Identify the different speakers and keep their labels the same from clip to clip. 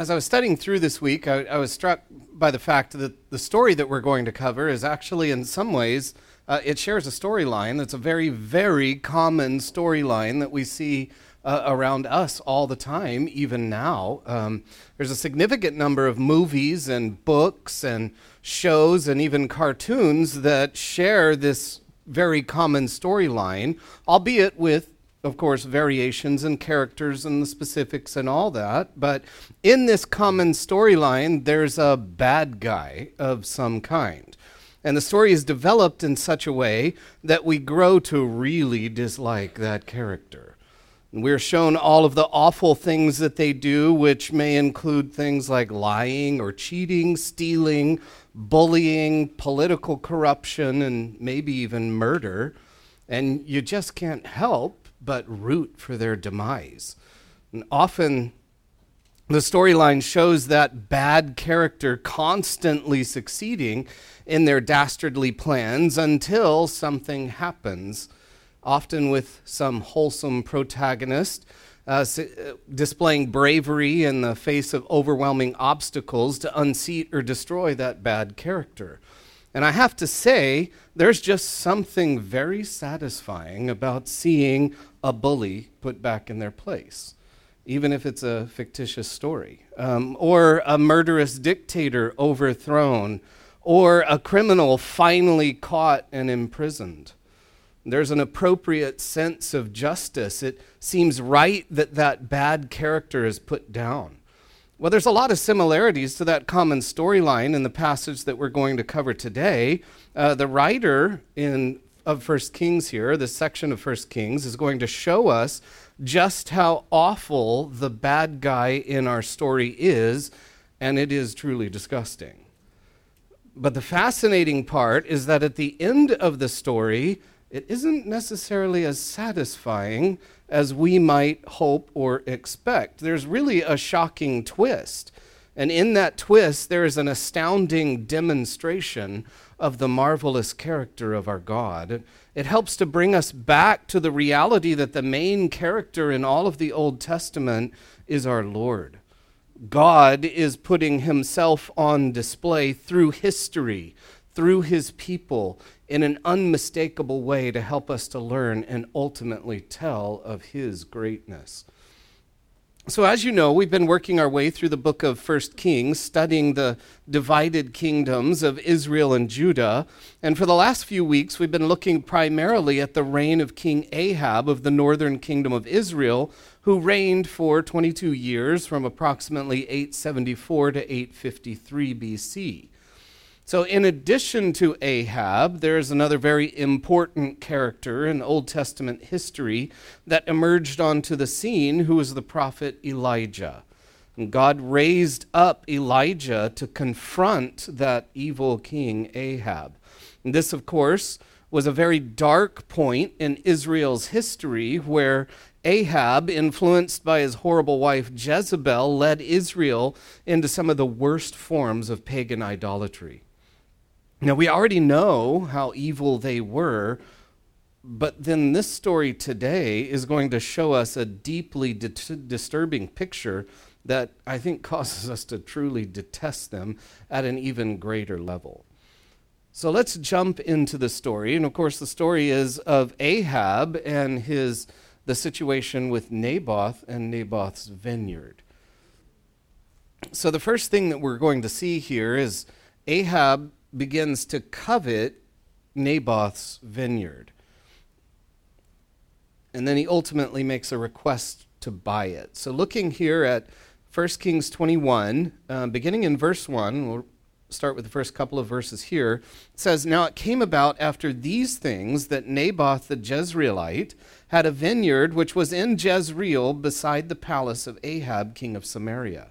Speaker 1: as I was studying through this week, I, I, was struck by the fact that the story that we're going to cover is actually, in some ways, uh, it shares a storyline that's a very, very common storyline that we see uh, around us all the time, even now. Um, there's a significant number of movies and books and shows and even cartoons that share this very common storyline, albeit with of course, variations and characters and the specifics and all that. But in this common storyline, there's a bad guy of some kind. And the story is developed in such a way that we grow to really dislike that character. We're shown all of the awful things that they do, which may include things like lying or cheating, stealing, bullying, political corruption, and maybe even murder. And you just can't help but root for their demise. And often the storyline shows that bad character constantly succeeding in their dastardly plans until something happens, often with some wholesome protagonist. Uh, uh displaying bravery in the face of overwhelming obstacles to unseat or destroy that bad character. And I have to say, there's just something very satisfying about seeing a bully put back in their place, even if it's a fictitious story, um, or a murderous dictator overthrown, or a criminal finally caught and imprisoned. There's an appropriate sense of justice. It seems right that that bad character is put down. Well, there's a lot of similarities to that common storyline in the passage that we're going to cover today. Uh, the writer in of First Kings here, this section of First Kings, is going to show us just how awful the bad guy in our story is, and it is truly disgusting. But the fascinating part is that at the end of the story, it isn't necessarily as satisfying as we might hope or expect. There's really a shocking twist. And in that twist, there is an astounding demonstration of the marvelous character of our God. It helps to bring us back to the reality that the main character in all of the Old Testament is our Lord. God is putting himself on display through history, through his people, in an unmistakable way to help us to learn and ultimately tell of his greatness. So, as you know, we've been working our way through the book of First Kings, studying the divided kingdoms of Israel and Judah. And for the last few weeks, we've been looking primarily at the reign of King Ahab of the northern kingdom of Israel, who reigned for 22 years from approximately 874 to 853 BC. So, in addition to Ahab, there is another very important character in Old Testament history that emerged onto the scene, who was the prophet Elijah. And God raised up Elijah to confront that evil king Ahab. And this, of course, was a very dark point in Israel's history where Ahab, influenced by his horrible wife Jezebel, led Israel into some of the worst forms of pagan idolatry. Now, we already know how evil they were, but then this story today is going to show us a deeply di- disturbing picture that I think causes us to truly detest them at an even greater level. So let's jump into the story. And of course, the story is of Ahab and his the situation with Naboth and Naboth's vineyard. So the first thing that we're going to see here is Ahab begins to covet Naboth's vineyard. And then he ultimately makes a request to buy it. So, looking here at 1 Kings 21, uh, beginning in verse 1, we'll start with the first couple of verses here. It says, Now it came about after these things that Naboth the Jezreelite had a vineyard which was in Jezreel beside the palace of Ahab, king of Samaria.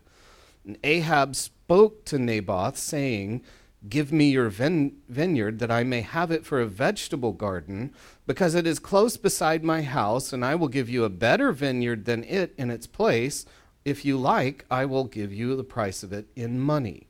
Speaker 1: And Ahab spoke to Naboth, saying, Give me your vine- vineyard that I may have it for a vegetable garden, because it is close beside my house, and I will give you a better vineyard than it in its place. If you like, I will give you the price of it in money.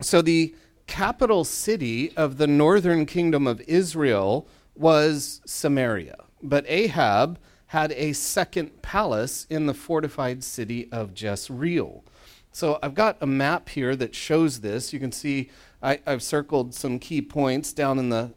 Speaker 1: So, the capital city of the northern kingdom of Israel was Samaria. But Ahab had a second palace in the fortified city of Jezreel. So I've got a map here that shows this. You can see I, have circled some key points down in the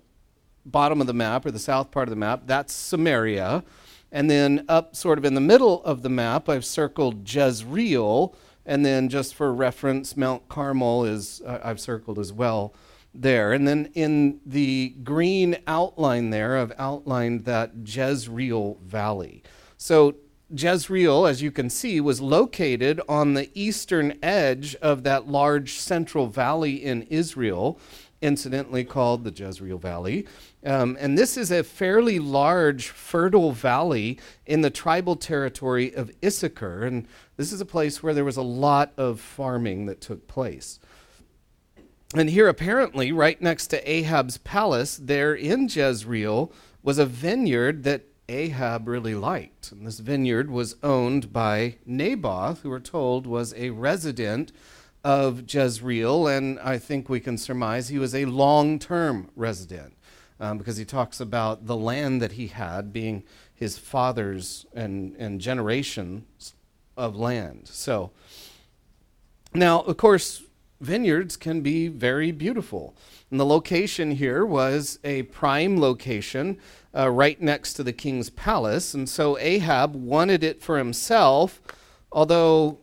Speaker 1: bottom of the map or the south part of the map. That's Samaria. And then up sort of in the middle of the map, I've circled Jezreel. And then just for reference, Mount Carmel is uh, I've circled as well there. And then in the green outline there, I've outlined that Jezreel Valley. So Jezreel, as you can see, was located on the eastern edge of that large central valley in Israel, incidentally called the Jezreel Valley. Um, and this is a fairly large, fertile valley in the tribal territory of Issachar. And this is a place where there was a lot of farming that took place. And here, apparently, right next to Ahab's palace, there in Jezreel, was a vineyard that Ahab really liked. And this vineyard was owned by Naboth, who we're told was a resident of Jezreel. And I think we can surmise he was a long term resident um, because he talks about the land that he had being his father's and, and generations of land. So, now, of course, vineyards can be very beautiful. And the location here was a prime location uh, right next to the king's palace. And so Ahab wanted it for himself, although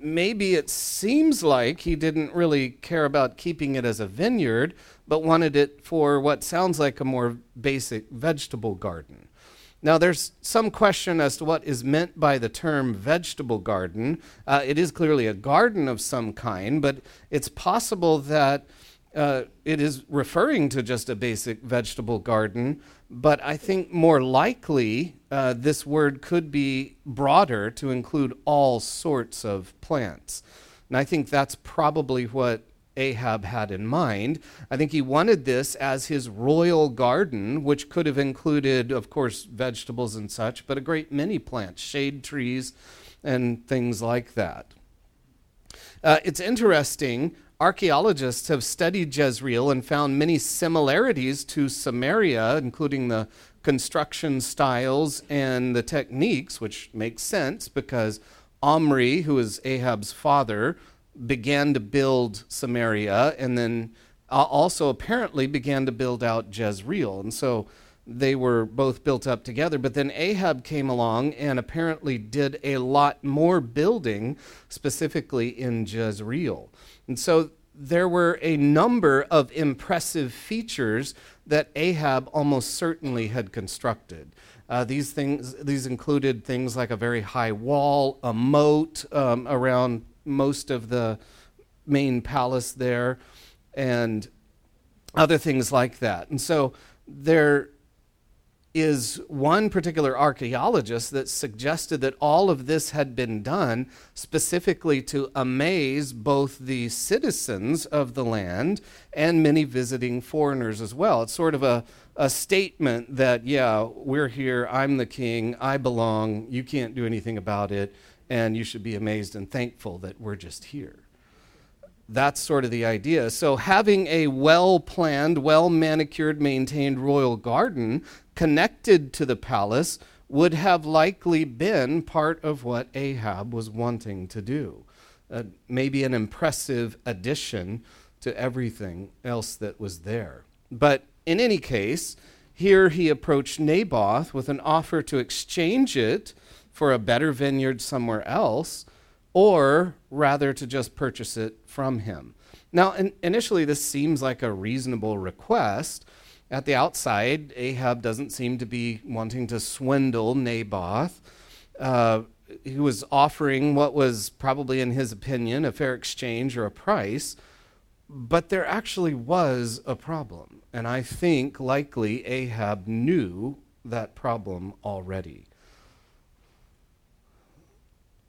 Speaker 1: maybe it seems like he didn't really care about keeping it as a vineyard, but wanted it for what sounds like a more basic vegetable garden. Now, there's some question as to what is meant by the term vegetable garden. Uh, it is clearly a garden of some kind, but it's possible that uh, it is referring to just a basic vegetable garden, but I think more likely uh, this word could be broader to include all sorts of plants. And I think that's probably what Ahab had in mind. I think he wanted this as his royal garden, which could have included, of course, vegetables and such, but a great many plants, shade trees, and things like that. Uh, it's interesting. Archaeologists have studied Jezreel and found many similarities to Samaria, including the construction styles and the techniques, which makes sense because Omri, who is Ahab's father, began to build Samaria and then uh, also apparently began to build out Jezreel. And so they were both built up together. But then Ahab came along and apparently did a lot more building, specifically in Jezreel. And so there were a number of impressive features that Ahab almost certainly had constructed. Uh, these things, these included things like a very high wall, a moat um, around most of the main palace there, and other things like that. And so there is one particular archaeologist that suggested that all of this had been done specifically to amaze both the citizens of the land and many visiting foreigners as well. It's sort of a, a statement that, yeah, we're here, I'm the king, I belong, you can't do anything about it and you should be amazed and thankful that we're just here. That's sort of the idea. So, having a well planned, well manicured, maintained royal garden connected to the palace would have likely been part of what Ahab was wanting to do. Uh, maybe an impressive addition to everything else that was there. But in any case, here he approached Naboth with an offer to exchange it for a better vineyard somewhere else, or rather to just purchase it from him. Now, in, initially, this seems like a reasonable request. At the outside, Ahab doesn't seem to be wanting to swindle Naboth. Uh, he was offering what was probably, in his opinion, a fair exchange or a price. But there actually was a problem. And I think likely Ahab knew that problem already.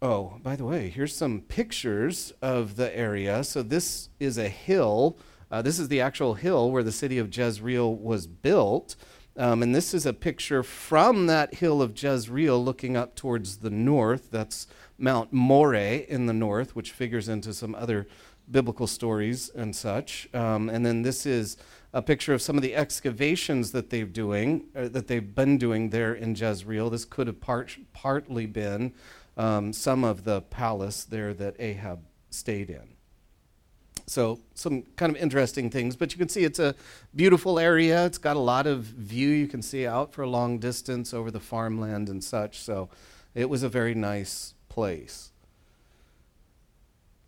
Speaker 1: Oh, by the way, here's some pictures of the area. So this is a hill. Uh, this is the actual hill where the city of Jezreel was built. Um, and this is a picture from that hill of Jezreel looking up towards the north. That's Mount Moreh in the north, which figures into some other biblical stories and such. Um, and then this is a picture of some of the excavations that they've doing uh, that they've been doing there in Jezreel. This could have part, partly been um, some of the palace there that Ahab stayed in. So some kind of interesting things, but you can see it's a beautiful area. It's got a lot of view. You can see out for a long distance over the farmland and such. So it was a very nice place.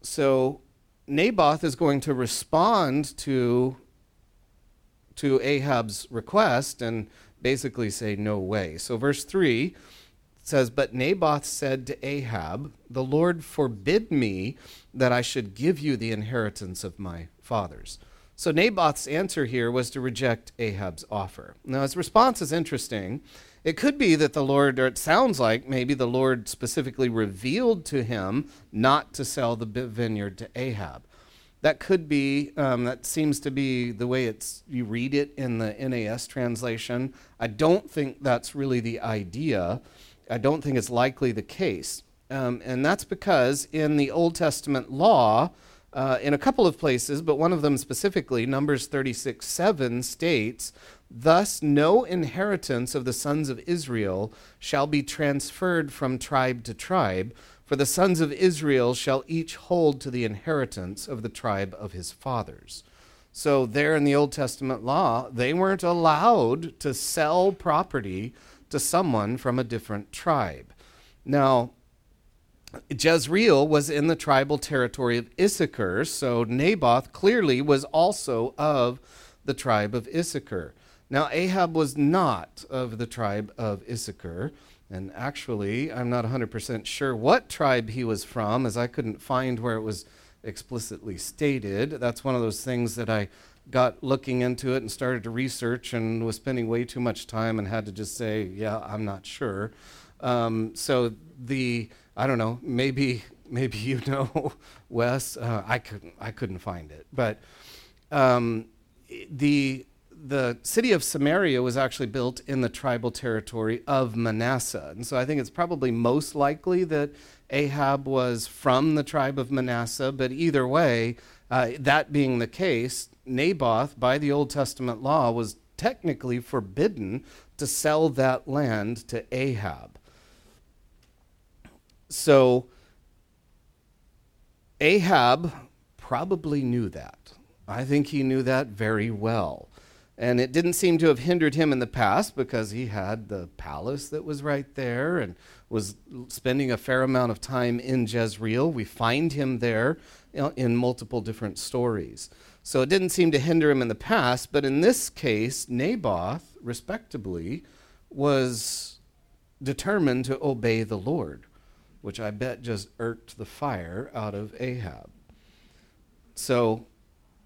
Speaker 1: So Naboth is going to respond to to Ahab's request and basically say, No way. So, verse 3 says, But Naboth said to Ahab, The Lord forbid me that I should give you the inheritance of my fathers. So, Naboth's answer here was to reject Ahab's offer. Now, his response is interesting. It could be that the Lord, or it sounds like maybe the Lord specifically revealed to him not to sell the vineyard to Ahab that could be um, that seems to be the way it's you read it in the nas translation i don't think that's really the idea i don't think it's likely the case um, and that's because in the old testament law uh, in a couple of places but one of them specifically numbers 36 7 states thus no inheritance of the sons of israel shall be transferred from tribe to tribe for the sons of Israel shall each hold to the inheritance of the tribe of his fathers. So, there in the Old Testament law, they weren't allowed to sell property to someone from a different tribe. Now, Jezreel was in the tribal territory of Issachar, so Naboth clearly was also of the tribe of Issachar. Now, Ahab was not of the tribe of Issachar. And actually, I'm not 100% sure what tribe he was from, as I couldn't find where it was explicitly stated. That's one of those things that I got looking into it and started to research and was spending way too much time and had to just say, yeah, I'm not sure. Um, so the, I don't know, maybe maybe you know, Wes. Uh, I couldn't I couldn't find it, but um, the the city of Samaria was actually built in the tribal territory of Manasseh. And so I think it's probably most likely that Ahab was from the tribe of Manasseh, but either way, uh, that being the case, Naboth, by the Old Testament law, was technically forbidden to sell that land to Ahab. So Ahab probably knew that. I think he knew that very well. And it didn't seem to have hindered him in the past because he had the palace that was right there and was spending a fair amount of time in Jezreel. We find him there in multiple different stories. So it didn't seem to hinder him in the past, but in this case, Naboth, respectably, was determined to obey the Lord, which I bet just irked the fire out of Ahab. So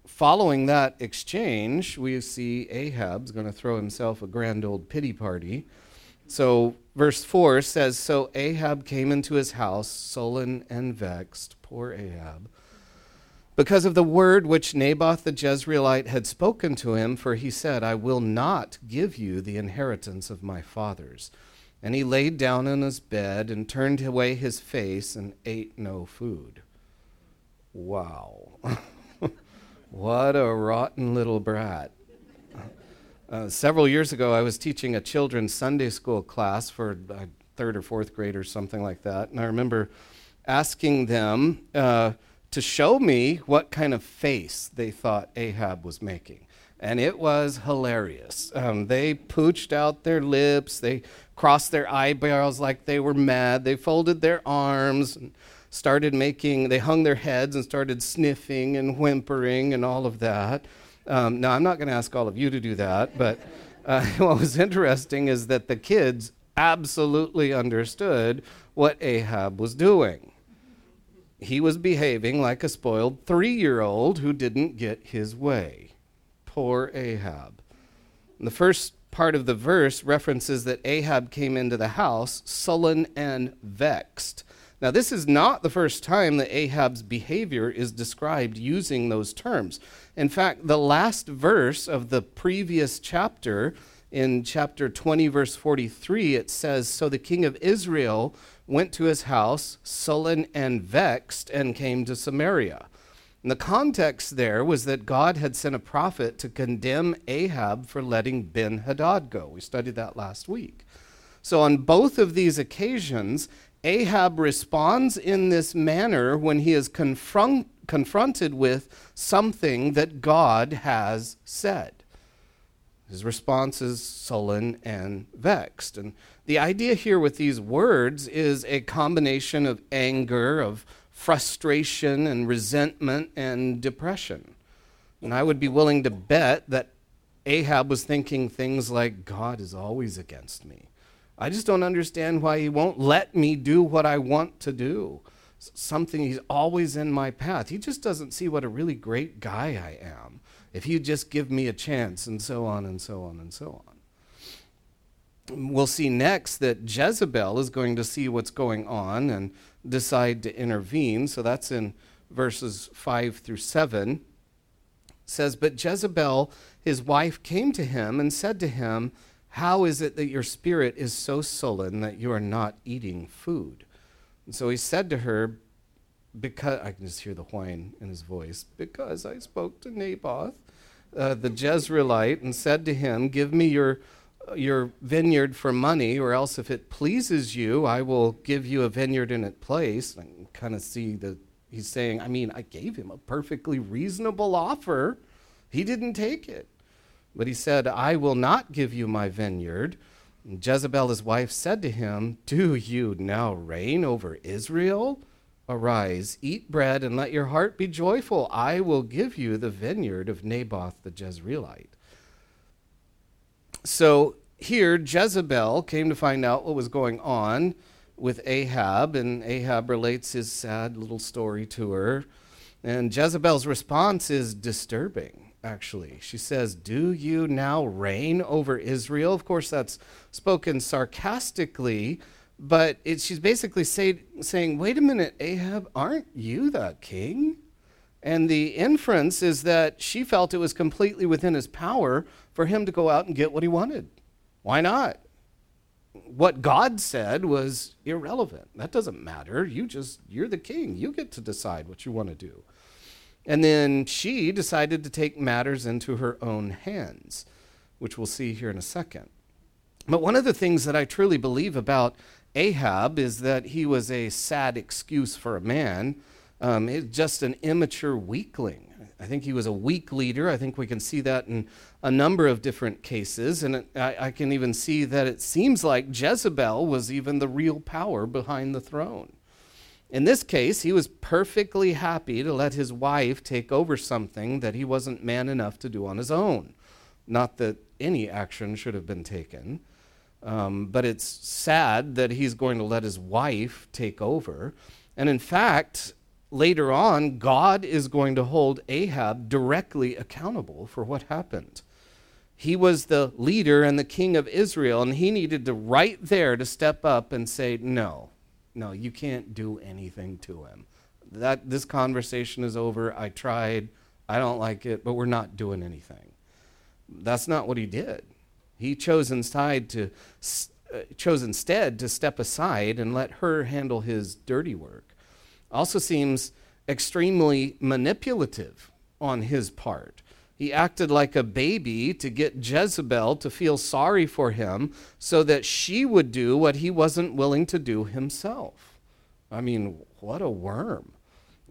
Speaker 1: following that exchange, we see Ahab's going to throw himself a grand old pity party. So, verse 4 says So Ahab came into his house, sullen and vexed, poor Ahab, because of the word which Naboth the Jezreelite had spoken to him, for he said, I will not give you the inheritance of my fathers. And he laid down on his bed and turned away his face and ate no food. Wow. What a rotten little brat. Uh, several years ago, I was teaching a children's Sunday school class for uh, third or fourth grade or something like that. And I remember asking them uh, to show me what kind of face they thought Ahab was making. And it was hilarious. Um, they pooched out their lips, they crossed their eyebrows like they were mad, they folded their arms. And, started making, they hung their heads and started sniffing and whimpering and all of that. Um, now, I'm not going to ask all of you to do that, but uh, what was interesting is that the kids absolutely understood what Ahab was doing. He was behaving like a spoiled three year old who didn't get his way. Poor Ahab. the first part of the verse references that Ahab came into the house sullen and vexed. Now, this is not the first time that Ahab's behavior is described using those terms. In fact, the last verse of the previous chapter, in chapter 20, verse 43, it says So the king of Israel went to his house, sullen and vexed, and came to Samaria. And the context there was that God had sent a prophet to condemn Ahab for letting Ben Hadad go. We studied that last week. So, on both of these occasions, Ahab responds in this manner when he is confront, confronted with something that God has said. His response is sullen and vexed. And the idea here with these words is a combination of anger, of frustration and resentment and depression. And I would be willing to bet that Ahab was thinking things like, God is always against me. I just don't understand why he won't let me do what I want to do. Something he's always in my path. He just doesn't see what a really great guy I am. If you just give me a chance, and so on and so on and so on. We'll see next that Jezebel is going to see what's going on and decide to intervene. So that's in verses 5 through 7. It says, But Jezebel, his wife, came to him and said to him, How is it that your spirit is so sullen that you are not eating food? And so he said to her, because I can just hear the whine in his voice, because I spoke to Naboth, uh, the Jezreelite, and said to him, Give me your your vineyard for money, or else if it pleases you, I will give you a vineyard in its place. I kind of see that he's saying, I mean, I gave him a perfectly reasonable offer. He didn't take it. But he said, I will not give you my vineyard. And Jezebel, his wife, said to him, Do you now reign over Israel? Arise, eat bread, and let your heart be joyful. I will give you the vineyard of Naboth the Jezreelite. So here, Jezebel came to find out what was going on with Ahab, and Ahab relates his sad little story to her. And Jezebel's response is disturbing, actually. She says, Do you now reign over Israel? Of course, that's spoken sarcastically, but it, she's basically say, saying, Wait a minute, Ahab, aren't you the king? And the inference is that she felt it was completely within his power for him to go out and get what he wanted. Why not? What God said was irrelevant. That doesn't matter. You just, you're the king. You get to decide what you want to do. And then she decided to take matters into her own hands, which we'll see here in a second. But one of the things that I truly believe about Ahab is that he was a sad excuse for a man um, just an immature weakling. I think he was a weak leader. I think we can see that in a number of different cases. And it, I, I can even see that it seems like Jezebel was even the real power behind the throne. In this case, he was perfectly happy to let his wife take over something that he wasn't man enough to do on his own. Not that any action should have been taken, um, but it's sad that he's going to let his wife take over. And in fact, later on, God is going to hold Ahab directly accountable for what happened. He was the leader and the king of Israel, and he needed to right there to step up and say, No, no, you can't do anything to him. That this conversation is over. I tried. I don't like it, but we're not doing anything. That's not what he did. He chose instead to uh, chose instead to step aside and let her handle his dirty work also seems extremely manipulative on his part. He acted like a baby to get Jezebel to feel sorry for him so that she would do what he wasn't willing to do himself. I mean, what a worm.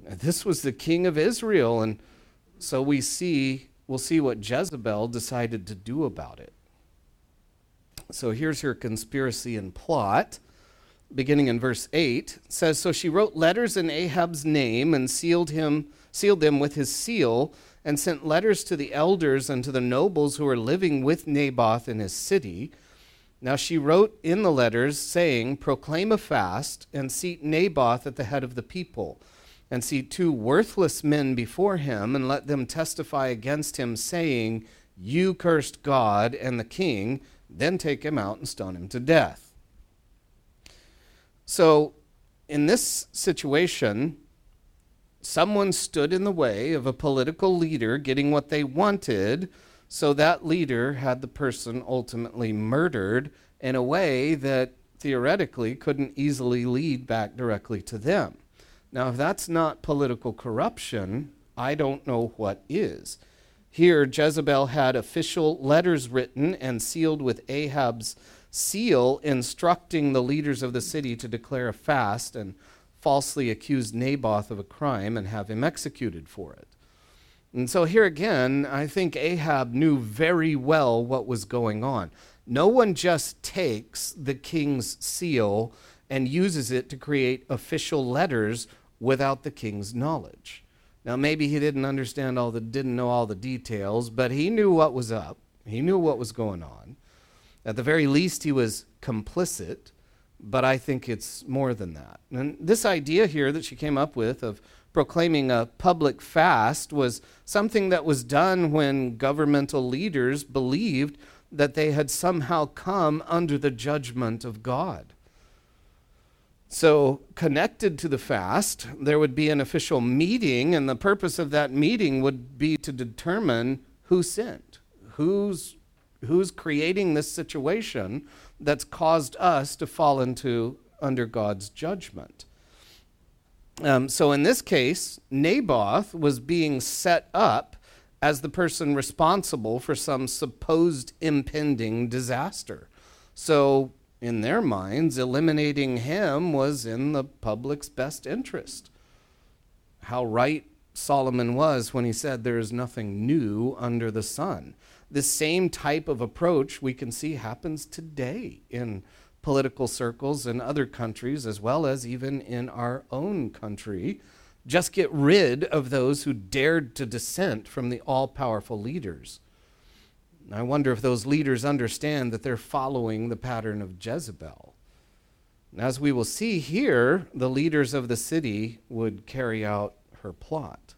Speaker 1: This was the king of Israel, and so we see we'll see what Jezebel decided to do about it. So here's her conspiracy and plot beginning in verse 8 says so she wrote letters in Ahab's name and sealed him sealed them with his seal and sent letters to the elders and to the nobles who were living with Naboth in his city. Now she wrote in the letters saying proclaim a fast and seat Naboth at the head of the people and seat two worthless men before him and let them testify against him saying you cursed God and the king then take him out and stone him to death so, in this situation, someone stood in the way of a political leader getting what they wanted, so that leader had the person ultimately murdered in a way that theoretically couldn't easily lead back directly to them. Now, if that's not political corruption, I don't know what is. Here, Jezebel had official letters written and sealed with Ahab's seal, instructing the leaders of the city to declare a fast and falsely accuse Naboth of a crime and have him executed for it. And so, here again, I think Ahab knew very well what was going on. No one just takes the king's seal and uses it to create official letters without the king's knowledge. Now, maybe he didn't understand all the, didn't know all the details, but he knew what was up. He knew what was going on. At the very least, he was complicit, but I think it's more than that. And this idea here that she came up with of proclaiming a public fast was something that was done when governmental leaders believed that they had somehow come under the judgment of God. So, connected to the fast, there would be an official meeting, and the purpose of that meeting would be to determine who sinned, who's, who's creating this situation that's caused us to fall into under God's judgment. Um, so, in this case, Naboth was being set up as the person responsible for some supposed impending disaster. So, in their minds, eliminating him was in the public's best interest. How right Solomon was when he said there is nothing new under the sun. The same type of approach we can see happens today in political circles in other countries, as well as even in our own country. Just get rid of those who dared to dissent from the all powerful leaders. I wonder if those leaders understand that they're following the pattern of Jezebel. As we will see here, the leaders of the city would carry out her plot.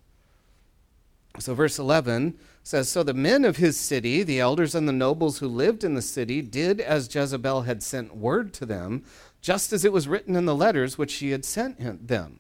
Speaker 1: So, verse 11 says So the men of his city, the elders and the nobles who lived in the city, did as Jezebel had sent word to them, just as it was written in the letters which she had sent them.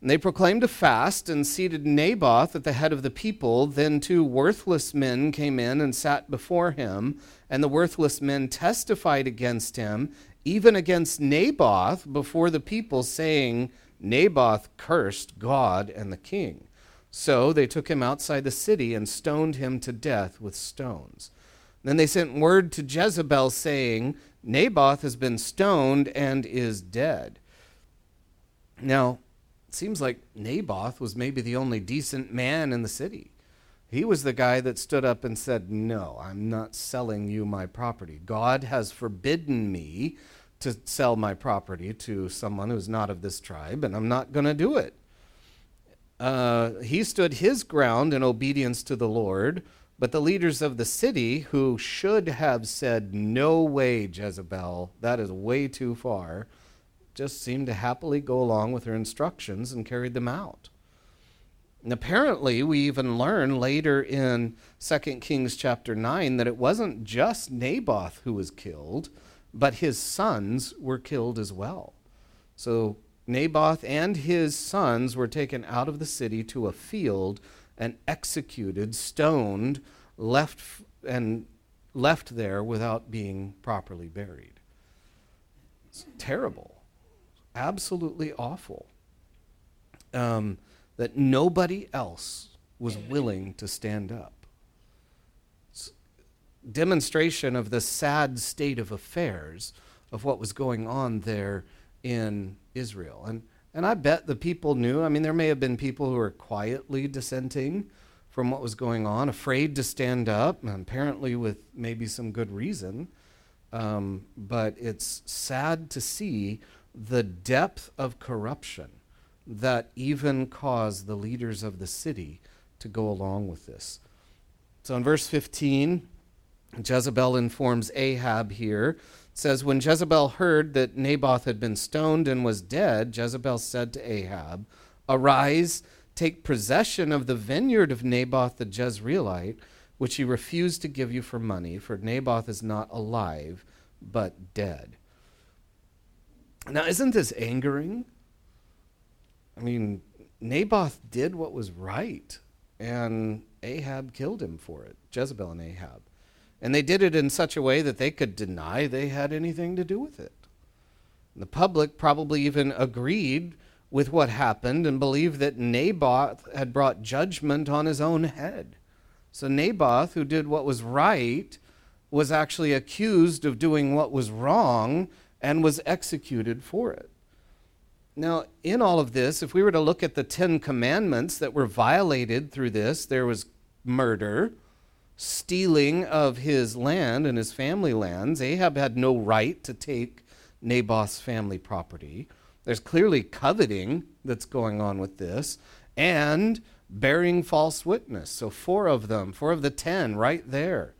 Speaker 1: And they proclaimed a fast and seated Naboth at the head of the people. Then two worthless men came in and sat before him, and the worthless men testified against him, even against Naboth, before the people, saying, Naboth cursed God and the king. So they took him outside the city and stoned him to death with stones. Then they sent word to Jezebel, saying, Naboth has been stoned and is dead. Now, it seems like Naboth was maybe the only decent man in the city. He was the guy that stood up and said, No, I'm not selling you my property. God has forbidden me to sell my property to someone who's not of this tribe, and I'm not going to do it. Uh, he stood his ground in obedience to the Lord, but the leaders of the city, who should have said, No way, Jezebel, that is way too far, just seemed to happily go along with her instructions and carried them out. And apparently, we even learn later in 2 Kings chapter 9 that it wasn't just Naboth who was killed, but his sons were killed as well. So Naboth and his sons were taken out of the city to a field and executed, stoned, left and left there without being properly buried. It's terrible absolutely awful um, that nobody else was willing to stand up. Demonstration of the sad state of affairs of what was going on there in Israel. And, and I bet the people knew. I mean, there may have been people who were quietly dissenting from what was going on, afraid to stand up, apparently with maybe some good reason. Um, but it's sad to see the depth of corruption that even caused the leaders of the city to go along with this. So in verse 15, Jezebel informs Ahab here. Says, When Jezebel heard that Naboth had been stoned and was dead, Jezebel said to Ahab, Arise, take possession of the vineyard of Naboth the Jezreelite, which he refused to give you for money, for Naboth is not alive, but dead. Now, isn't this angering? I mean, Naboth did what was right, and Ahab killed him for it, Jezebel and Ahab. And they did it in such a way that they could deny they had anything to do with it. And the public probably even agreed with what happened and believed that Naboth had brought judgment on his own head. So Naboth, who did what was right, was actually accused of doing what was wrong and was executed for it. Now, in all of this, if we were to look at the Ten Commandments that were violated through this, there was murder, stealing of his land and his family lands. Ahab had no right to take Naboth's family property. There's clearly coveting that's going on with this, and bearing false witness. So, four of them, four of the ten, right there.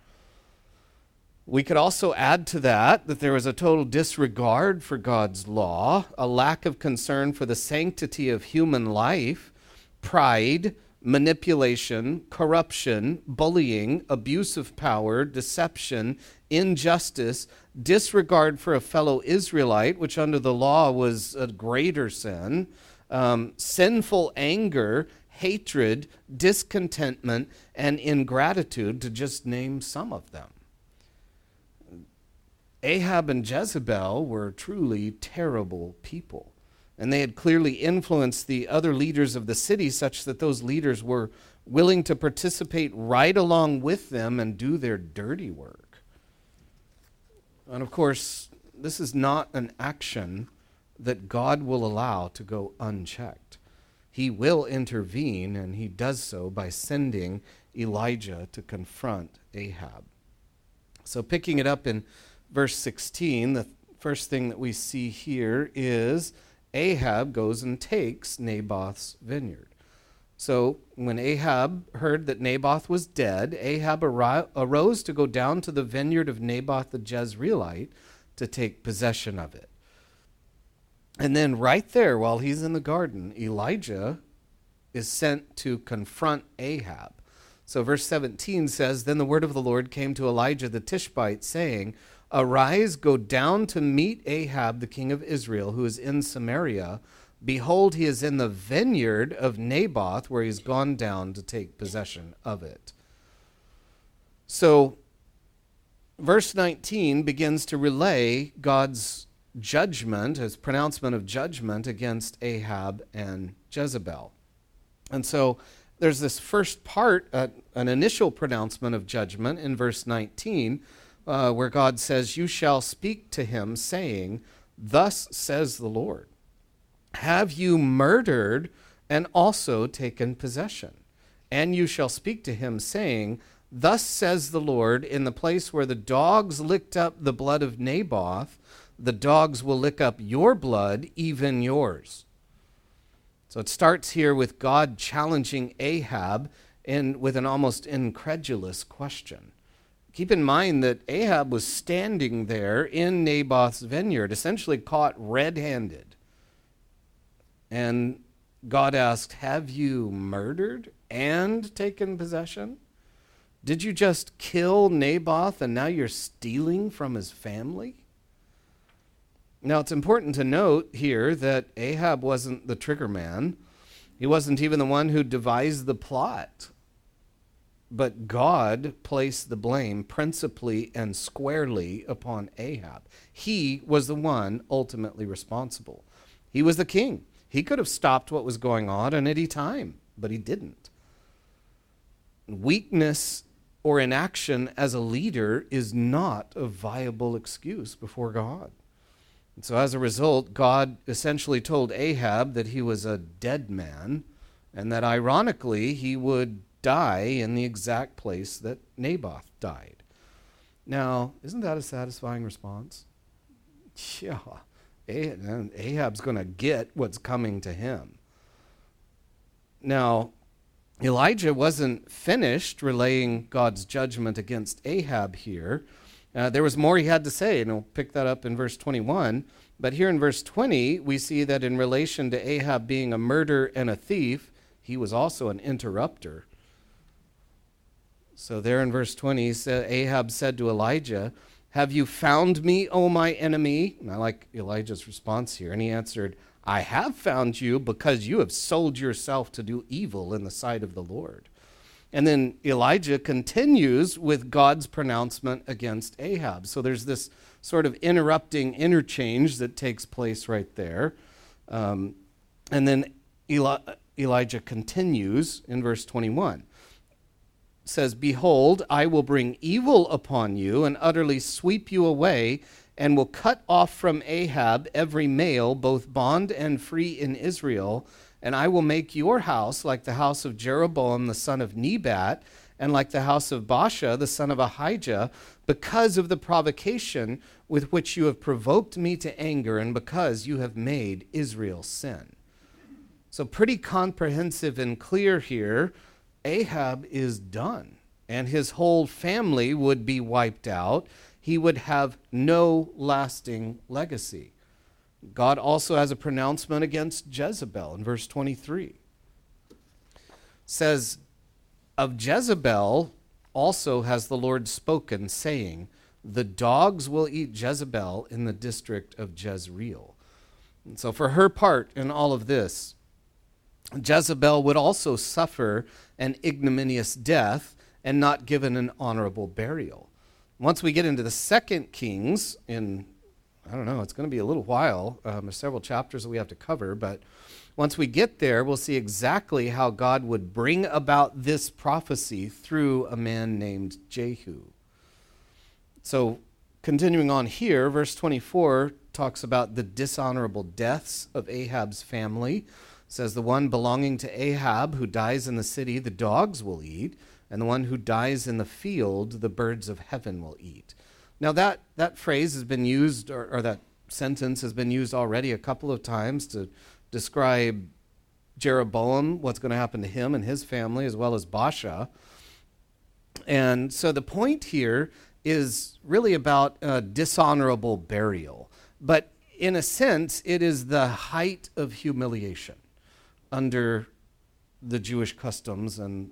Speaker 1: We could also add to that that there was a total disregard for God's law, a lack of concern for the sanctity of human life, pride, manipulation, corruption, bullying, abuse of power, deception, injustice, disregard for a fellow Israelite, which under the law was a greater sin, um, sinful anger, hatred, discontentment, and ingratitude, to just name some of them. Ahab and Jezebel were truly terrible people. And they had clearly influenced the other leaders of the city such that those leaders were willing to participate right along with them and do their dirty work. And of course, this is not an action that God will allow to go unchecked. He will intervene, and he does so by sending Elijah to confront Ahab. So, picking it up in verse 16, the first thing that we see here is Ahab goes and takes Naboth's vineyard. So when Ahab heard that Naboth was dead, Ahab arose to go down to the vineyard of Naboth the Jezreelite to take possession of it. And then, right there, while he's in the garden, Elijah is sent to confront Ahab. So, verse 17 says Then the word of the Lord came to Elijah the Tishbite, saying, Arise, go down to meet Ahab, the king of Israel, who is in Samaria. Behold, he is in the vineyard of Naboth, where he's gone down to take possession of it. So, verse 19 begins to relay God's judgment, his pronouncement of judgment against Ahab and Jezebel. And so, there's this first part, uh, an initial pronouncement of judgment in verse 19 uh, where God says, You shall speak to him, saying, Thus says the Lord, Have you murdered and also taken possession? And you shall speak to him, saying, Thus says the Lord, in the place where the dogs licked up the blood of Naboth, the dogs will lick up your blood, even yours. So it starts here with God challenging Ahab and with an almost incredulous question. Keep in mind that Ahab was standing there in Naboth's vineyard, essentially caught red handed. And God asked, Have you murdered and taken possession? Did you just kill Naboth and now you're stealing from his family? Now, it's important to note here that Ahab wasn't the trigger man. He wasn't even the one who devised the plot but God placed the blame principally and squarely upon Ahab. He was the one ultimately responsible. He was the king. He could have stopped what was going on at any time, but he didn't. Weakness or inaction as a leader is not a viable excuse before God. And so, as a result, God essentially told Ahab that he was a dead man, and that ironically, he would die in the exact place that Naboth died. Now, isn't that a satisfying response? Yeah. Ahab's going to get what's coming to him. Now, Elijah wasn't finished relaying God's judgment against Ahab here. Uh, there was more he had to say, and we'll pick that up in verse 21. But here in verse 20, we see that in relation to Ahab being a murderer and a thief, he was also an interrupter. So, there in verse 20, Ahab said to Elijah, Have you found me, O my enemy? And I like Elijah's response here. And he answered, I have found you because you have sold yourself to do evil in the sight of the Lord. And then Elijah continues with God's pronouncement against Ahab. So there's this sort of interrupting interchange that takes place right there. Um, And then Eli- Elijah continues in verse 21 says, Behold, I will bring evil upon you and utterly sweep you away, and will cut off from Ahab every male, both bond and free in Israel. And I will make your house like the house of Jeroboam the son of Nebat, and like the house of Baasha the son of Ahijah, because of the provocation with which you have provoked me to anger, and because you have made Israel sin. So, pretty comprehensive and clear here. Ahab is done, and his whole family would be wiped out. He would have no lasting legacy. God also has a pronouncement against Jezebel in verse 23. says, Of Jezebel also has the Lord spoken, saying, The dogs will eat Jezebel in the district of Jezreel. And so, for her part in all of this, Jezebel would also suffer an ignominious death and not given an honorable burial. Once we get into the second Kings, in, I don't know, it's going to be a little while, um, there's several chapters that we have to cover, but once we get there, we'll see exactly how God would bring about this prophecy through a man named Jehu. So, continuing on here, verse 24 talks about the dishonorable deaths of Ahab's family says the one belonging to Ahab who dies in the city the dogs will eat and the one who dies in the field the birds of heaven will eat. Now that that phrase has been used or, or that sentence has been used already a couple of times to describe Jeroboam, what's going to happen to him and his family as well as Baasha. And so the point here is really about a dishonorable burial. But in a sense, it is the height of humiliation under the Jewish customs and,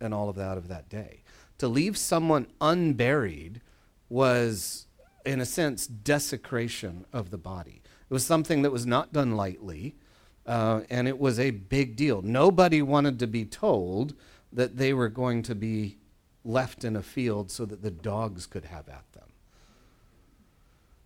Speaker 1: and all of that of that day. To leave someone unburied was, in a sense, desecration of the body. It was something that was not done lightly, uh, and it was a big deal. Nobody wanted to be told that they were going to be left in a field so that the dogs could have at them.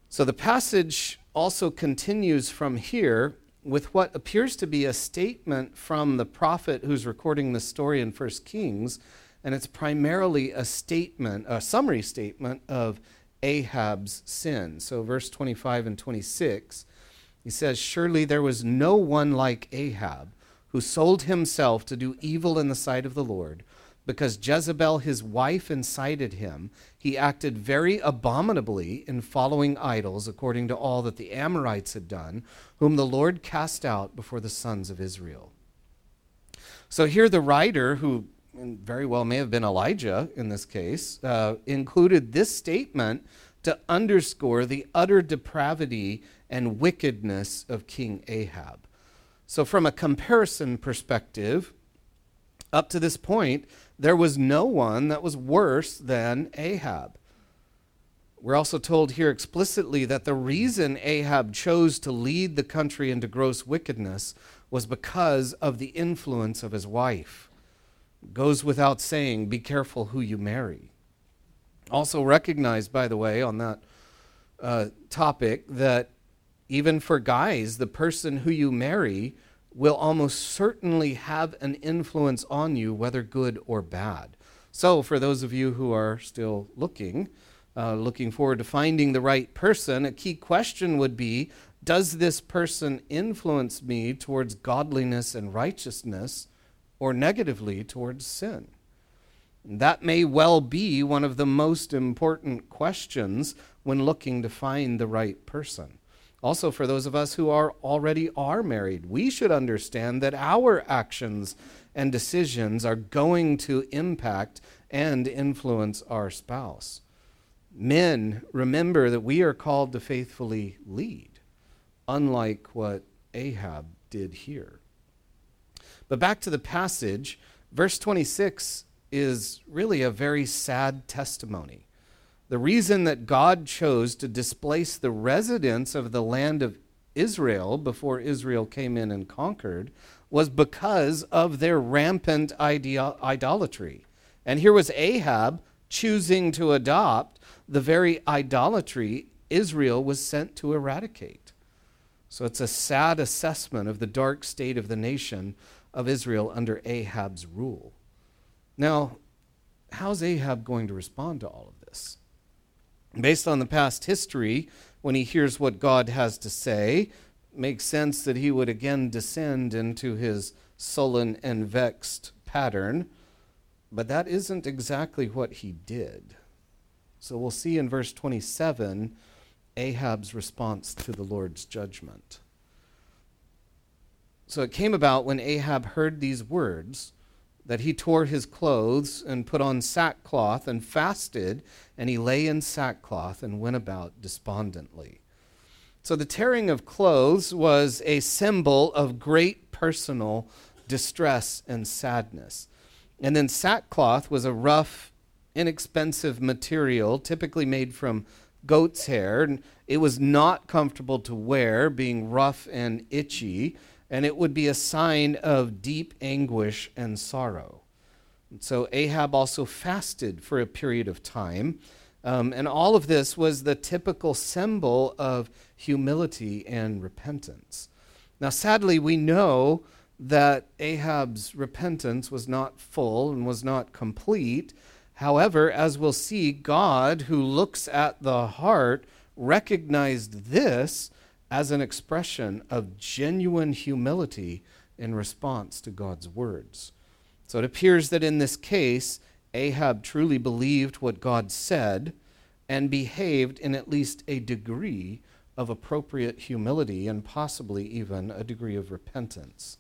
Speaker 1: So the passage also continues from here with what appears to be a statement from the prophet who's recording the story in 1 Kings, and it's primarily a statement, a summary statement of Ahab's sin. So, verse 25 and 26, he says, Surely there was no one like Ahab who sold himself to do evil in the sight of the Lord because Jezebel, his wife, incited him, he acted very abominably in following idols, according to all that the Amorites had done, whom the Lord cast out before the sons of Israel. So here, the writer, who very well may have been Elijah in this case, uh, included this statement to underscore the utter depravity and wickedness of King Ahab. So, from a comparison perspective, up to this point, there was no one that was worse than Ahab. We're also told here explicitly that the reason Ahab chose to lead the country into gross wickedness was because of the influence of his wife. Goes without saying, be careful who you marry. Also, recognize, by the way, on that uh, topic, that even for guys, the person who you marry will almost certainly have an influence on you, whether good or bad. So, for those of you who are still looking, uh, looking forward to finding the right person, a key question would be Does this person influence me towards godliness and righteousness or negatively towards sin? That may well be one of the most important questions when looking to find the right person. Also, for those of us who are already are married, we should understand that our actions and decisions are going to impact and influence our spouse. Men, remember that we are called to faithfully lead, unlike what Ahab did here. But back to the passage, verse 26 is really a very sad testimony. The reason that God chose to displace the residents of the land of Israel before Israel came in and conquered was because of their rampant idolatry. And here was Ahab choosing to adopt the very idolatry Israel was sent to eradicate. So it's a sad assessment of the dark state of the nation of Israel under Ahab's rule. Now, how's Ahab going to respond to all of this? Based on the past history, when he hears what God has to say, makes sense that he would again descend into his sullen and vexed pattern. But that isn't exactly what he did. So we'll see in verse 27 Ahab's response to the Lord's judgment. So it came about when Ahab heard these words that he tore his clothes and put on sackcloth and fasted, and he lay in sackcloth and went about despondently. So the tearing of clothes was a symbol of great personal distress and sadness. And then sackcloth was a rough, inexpensive material, typically made from goat's hair. It was not comfortable to wear, being rough and itchy, and it would be a sign of deep anguish and sorrow. And so Ahab also fasted for a period of time. Um, and all of this was the typical symbol of humility and repentance. Now, sadly, we know that Ahab's repentance was not full and was not complete. However, as we'll see, God, who looks at the heart, recognized this as an expression of genuine humility in response to God's words. So it appears that in this case, Ahab truly believed what God said and behaved in at least a degree of appropriate humility and possibly even a degree of repentance.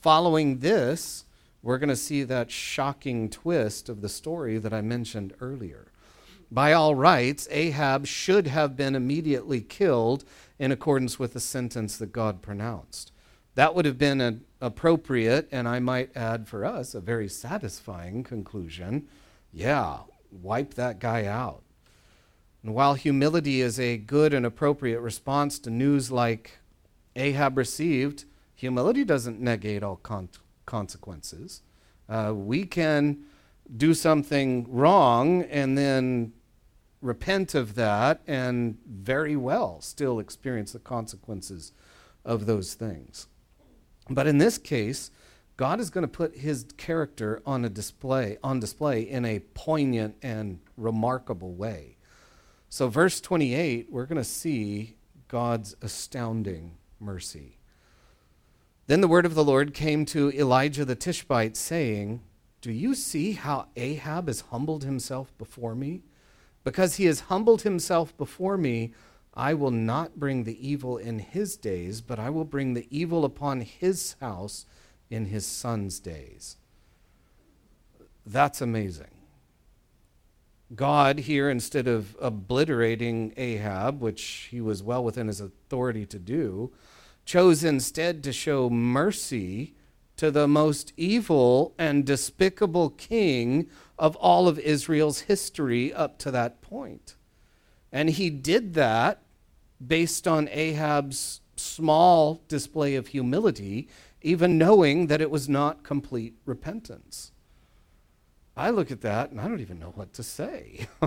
Speaker 1: Following this, we're going to see that shocking twist of the story that I mentioned earlier. By all rights, Ahab should have been immediately killed in accordance with the sentence that God pronounced. That would have been an appropriate, and I might add for us, a very satisfying conclusion. Yeah, wipe that guy out. And while humility is a good and appropriate response to news like Ahab received, humility doesn't negate all con- consequences. Uh, we can do something wrong and then repent of that and very well still experience the consequences of those things. But in this case, God is going to put his character on a display on display in a poignant and remarkable way. So verse 28, we're going to see God's astounding mercy. Then the word of the Lord came to Elijah the Tishbite, saying, Do you see how Ahab has humbled himself before me? Because he has humbled himself before me, I will not bring the evil in his days, but I will bring the evil upon his house in his son's days. That's amazing. God here, instead of obliterating Ahab, which he was well within his authority to do, chose instead to show mercy to the most evil and despicable king of all of Israel's history up to that point. And he did that based on Ahab's small display of humility, even knowing that it was not complete repentance. I look at that and I don't even know what to say.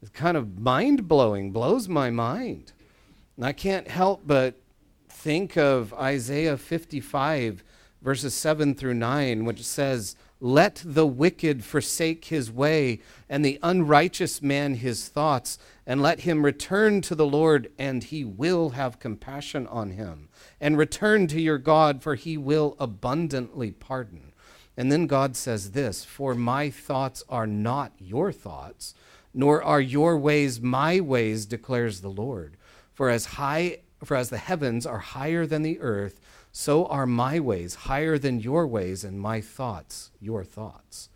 Speaker 1: it's kind of mind blowing, blows my mind. And I can't help but think of Isaiah 55, verses 7 through 9, which says, Let the wicked forsake his way, and the unrighteous man his thoughts, and let him return to the Lord, and he will have compassion on him. And return to your God, for he will abundantly pardon. And then God says this For my thoughts are not your thoughts, nor are your ways my ways, declares the Lord. For as high for as the heavens are higher than the earth, so are my ways higher than your ways, and my thoughts your thoughts.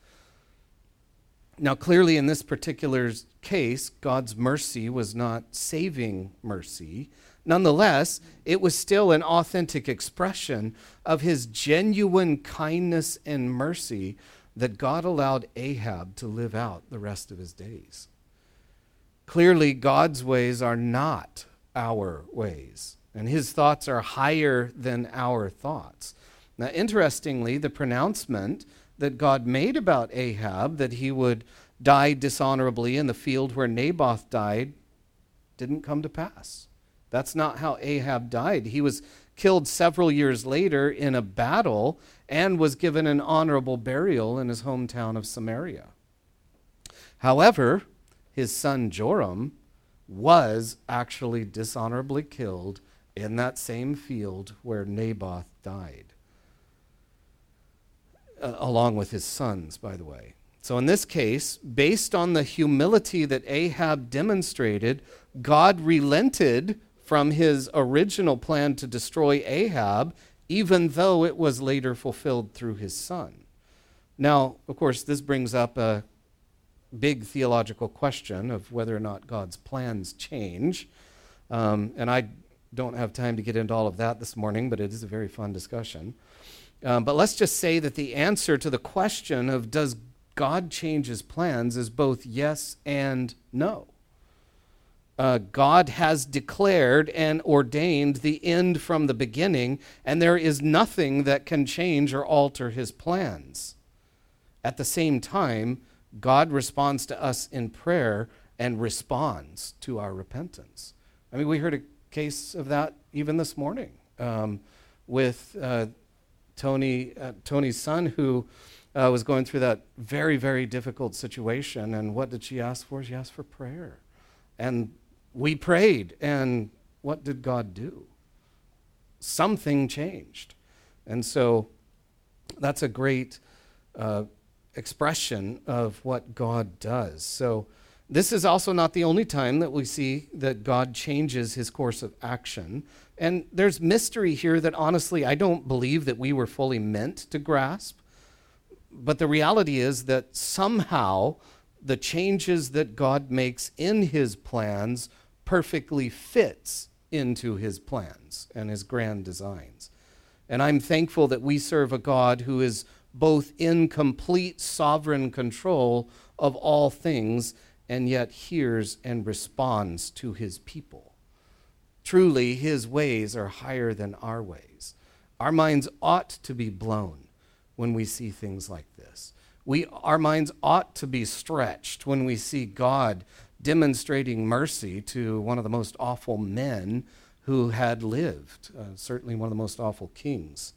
Speaker 1: Now, clearly, in this particular case, God's mercy was not saving mercy. Nonetheless, it was still an authentic expression of his genuine kindness and mercy that God allowed Ahab to live out the rest of his days. Clearly, God's ways are not our ways, and his thoughts are higher than our thoughts. Now, interestingly, the pronouncement that God made about Ahab that he would die dishonorably in the field where Naboth died didn't come to pass. That's not how Ahab died. He was killed several years later in a battle and was given an honorable burial in his hometown of Samaria. However, his son Joram was actually dishonorably killed in that same field where Naboth died, uh, along with his sons, by the way. So, in this case, based on the humility that Ahab demonstrated, God relented from his original plan to destroy Ahab, even though it was later fulfilled through his son. Now, of course, this brings up a big theological question of whether or not God's plans change. Um, and I don't have time to get into all of that this morning, but it is a very fun discussion. Um, but let's just say that the answer to the question of does God change his plans is both yes and no. Uh, God has declared and ordained the end from the beginning, and there is nothing that can change or alter his plans. At the same time, God responds to us in prayer and responds to our repentance. I mean, we heard a case of that even this morning um, with uh, Tony, uh, Tony's son, who uh, was going through that very, very difficult situation. And what did she ask for? She asked for prayer. And we prayed. And what did God do? Something changed. And so that's a great uh, expression of what God does. So, this is also not the only time that we see that God changes his course of action. And there's mystery here that honestly I don't believe that we were fully meant to grasp. But the reality is that somehow the changes that God makes in his plans perfectly fits into his plans and his grand designs. And I'm thankful that we serve a God who is both in complete sovereign control of all things and yet hears and responds to his people. Truly, his ways are higher than our ways. Our minds ought to be blown when we see things like this. We, our minds ought to be stretched when we see God demonstrating mercy to one of the most awful men who had lived, uh, certainly one of the most awful kings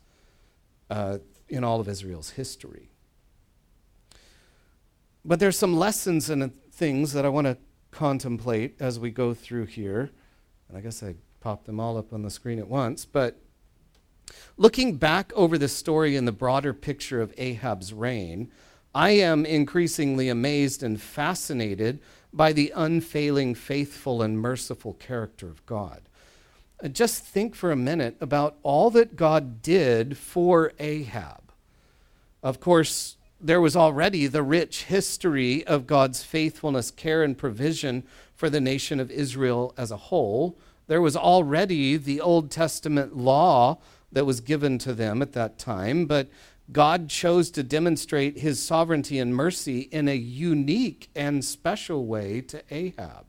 Speaker 1: uh, in all of Israel's history. But there's some lessons and things that I want to contemplate as we go through here. And I guess I popped them all up on the screen at once. But looking back over the story in the broader picture of Ahab's reign, I am increasingly amazed and fascinated by the unfailing, faithful, and merciful character of God. Uh, just think for a minute about all that God did for Ahab. Of course, there was already the rich history of God's faithfulness, care, and provision for the nation of Israel as a whole. There was already the Old Testament law that was given to them at that time, but God chose to demonstrate his sovereignty and mercy in a unique and special way to Ahab.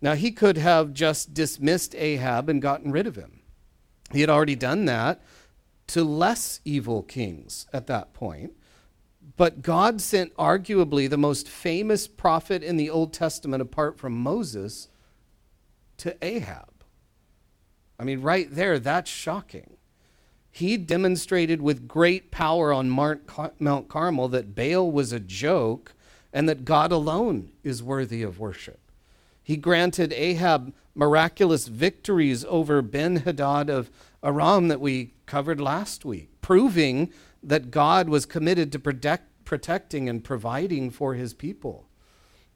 Speaker 1: Now, he could have just dismissed Ahab and gotten rid of him. He had already done that to less evil kings at that point. But God sent arguably the most famous prophet in the Old Testament, apart from Moses, to Ahab. I mean, right there, that's shocking. He demonstrated with great power on Mount Carmel that Baal was a joke and that God alone is worthy of worship. He granted Ahab miraculous victories over Ben Hadad of Aram that we covered last week, proving that God was committed to protect, protecting and providing for his people.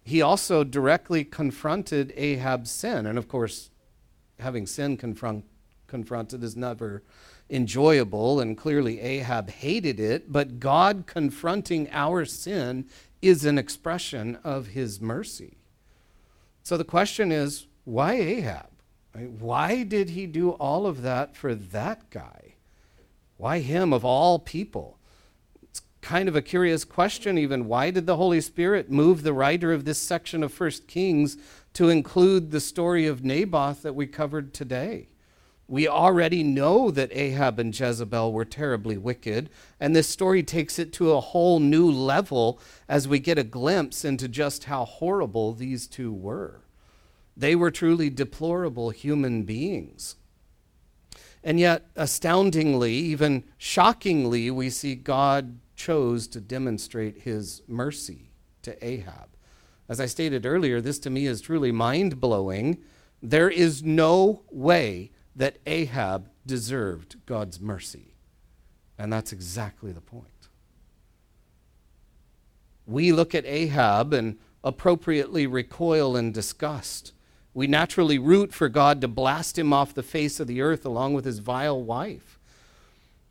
Speaker 1: He also directly confronted Ahab's sin. And of course, having sin confront, confronted is never enjoyable, and clearly Ahab hated it, but God confronting our sin is an expression of his mercy. So the question is why Ahab? Why did he do all of that for that guy? Why him of all people? Kind of a curious question, even. Why did the Holy Spirit move the writer of this section of First Kings to include the story of Naboth that we covered today? We already know that Ahab and Jezebel were terribly wicked, and this story takes it to a whole new level as we get a glimpse into just how horrible these two were. They were truly deplorable human beings. And yet, astoundingly, even shockingly, we see God chose to demonstrate his mercy to Ahab. As I stated earlier, this to me is truly mind blowing. There is no way that Ahab deserved God's mercy. And that's exactly the point. We look at Ahab and appropriately recoil in disgust. We naturally root for God to blast him off the face of the earth along with his vile wife.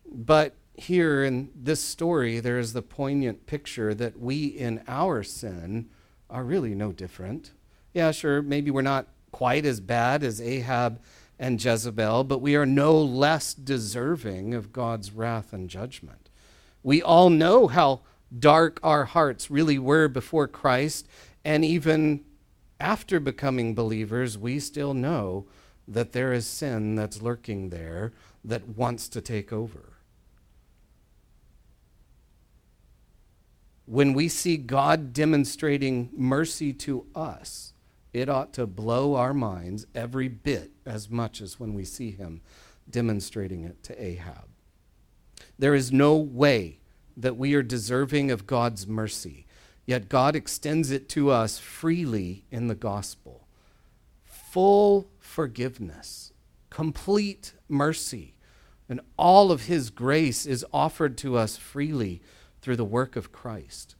Speaker 1: But here in this story, there is the poignant picture that we in our sin are really no different. Yeah, sure, maybe we're not quite as bad as Ahab and Jezebel, but we are no less deserving of God's wrath and judgment. We all know how dark our hearts really were before Christ, and even after becoming believers, we still know that there is sin that's lurking there that wants to take over. When we see God demonstrating mercy to us, it ought to blow our minds every bit as much as when we see him demonstrating it to Ahab. There is no way that we are deserving of God's mercy. Yet God extends it to us freely in the gospel. Full forgiveness, complete mercy, and all of His grace is offered to us freely through the work of Christ.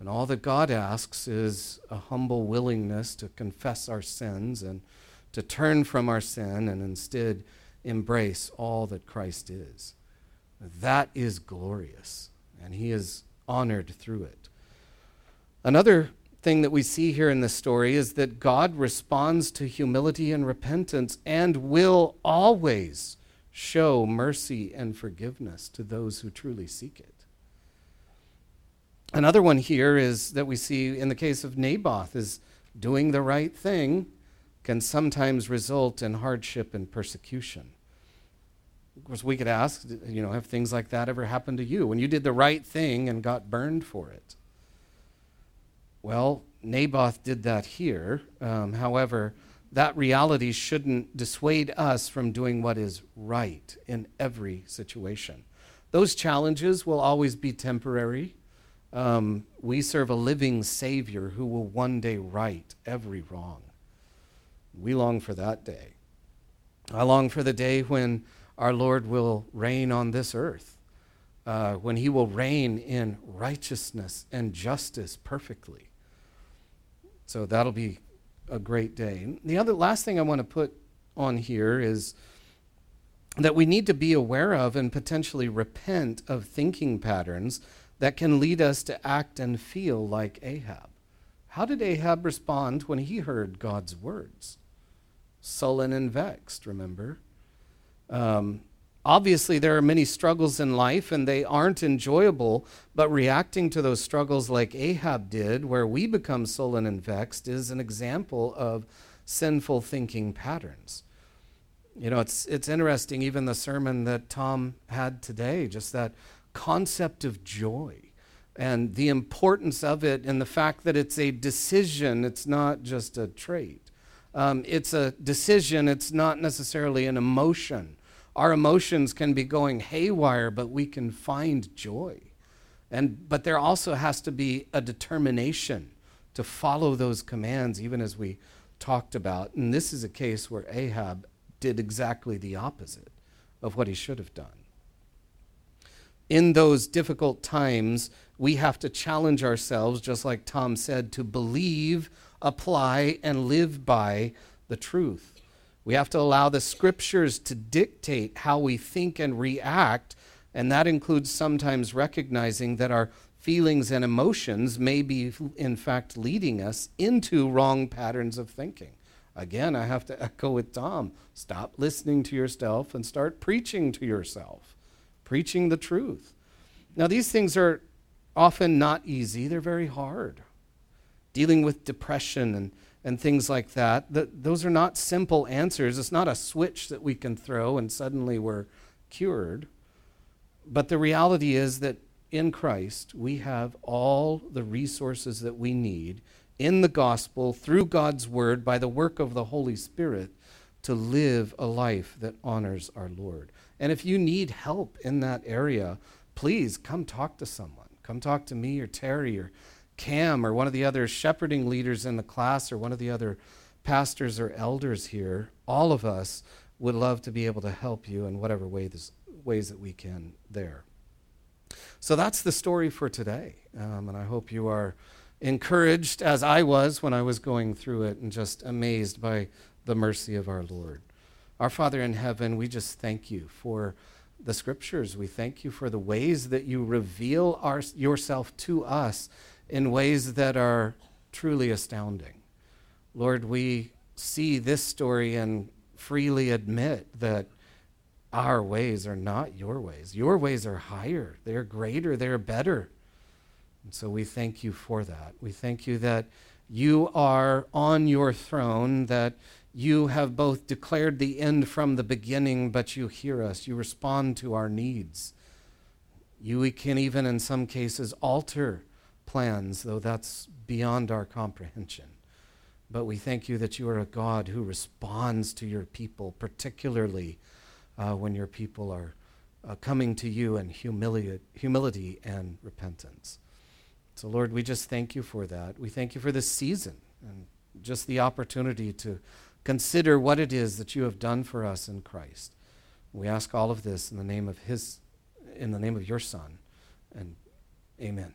Speaker 1: And all that God asks is a humble willingness to confess our sins and to turn from our sin and instead embrace all that Christ is. That is glorious, and He is honored through it. Another thing that we see here in this story is that God responds to humility and repentance and will always show mercy and forgiveness to those who truly seek it. Another one here is that we see in the case of Naboth is doing the right thing can sometimes result in hardship and persecution. Of course, we could ask, you know, have things like that ever happened to you when you did the right thing and got burned for it? Well, Naboth did that here. Um, however, that reality shouldn't dissuade us from doing what is right in every situation. Those challenges will always be temporary. Um, we serve a living Savior who will one day right every wrong. We long for that day. I long for the day when our Lord will reign on this earth, uh, when he will reign in righteousness and justice perfectly. So that'll be a great day. The other last thing I want to put on here is that we need to be aware of and potentially repent of thinking patterns that can lead us to act and feel like Ahab. How did Ahab respond when he heard God's words? Sullen and vexed, remember? Um, Obviously, there are many struggles in life and they aren't enjoyable, but reacting to those struggles like Ahab did, where we become sullen and vexed, is an example of sinful thinking patterns. You know, it's, it's interesting, even the sermon that Tom had today, just that concept of joy and the importance of it and the fact that it's a decision, it's not just a trait. Um, it's a decision, it's not necessarily an emotion. Our emotions can be going haywire, but we can find joy. And, but there also has to be a determination to follow those commands, even as we talked about. And this is a case where Ahab did exactly the opposite of what he should have done. In those difficult times, we have to challenge ourselves, just like Tom said, to believe, apply, and live by the truth. We have to allow the scriptures to dictate how we think and react, and that includes sometimes recognizing that our feelings and emotions may be, in fact, leading us into wrong patterns of thinking. Again, I have to echo with Tom stop listening to yourself and start preaching to yourself, preaching the truth. Now, these things are often not easy, they're very hard. Dealing with depression and and things like that. that. Those are not simple answers. It's not a switch that we can throw and suddenly we're cured. But the reality is that in Christ, we have all the resources that we need in the gospel, through God's word, by the work of the Holy Spirit, to live a life that honors our Lord. And if you need help in that area, please come talk to someone. Come talk to me or Terry or Cam or one of the other shepherding leaders in the class or one of the other pastors or elders here. All of us would love to be able to help you in whatever way this, ways that we can there. So that's the story for today. Um, and I hope you are encouraged, as I was when I was going through it, and just amazed by the mercy of our Lord. Our Father in heaven, we just thank you for the scriptures. We thank you for the ways that you reveal our, yourself to us in ways that are truly astounding. Lord, we see this story and freely admit that our ways are not your ways. Your ways are higher, they're greater, they're better. And so we thank you for that. We thank you that you are on your throne, that you have both declared the end from the beginning, but you hear us. You respond to our needs. You can even, in some cases, alter plans, though that's beyond our comprehension. But we thank you that you are a God who responds to your people, particularly uh, when your people are uh, coming to you in humili- humility and repentance. So, Lord, we just thank you for that. We thank you for this season and just the opportunity to consider what it is that you have done for us in Christ. We ask all of this in the name of his in the name of your son and amen.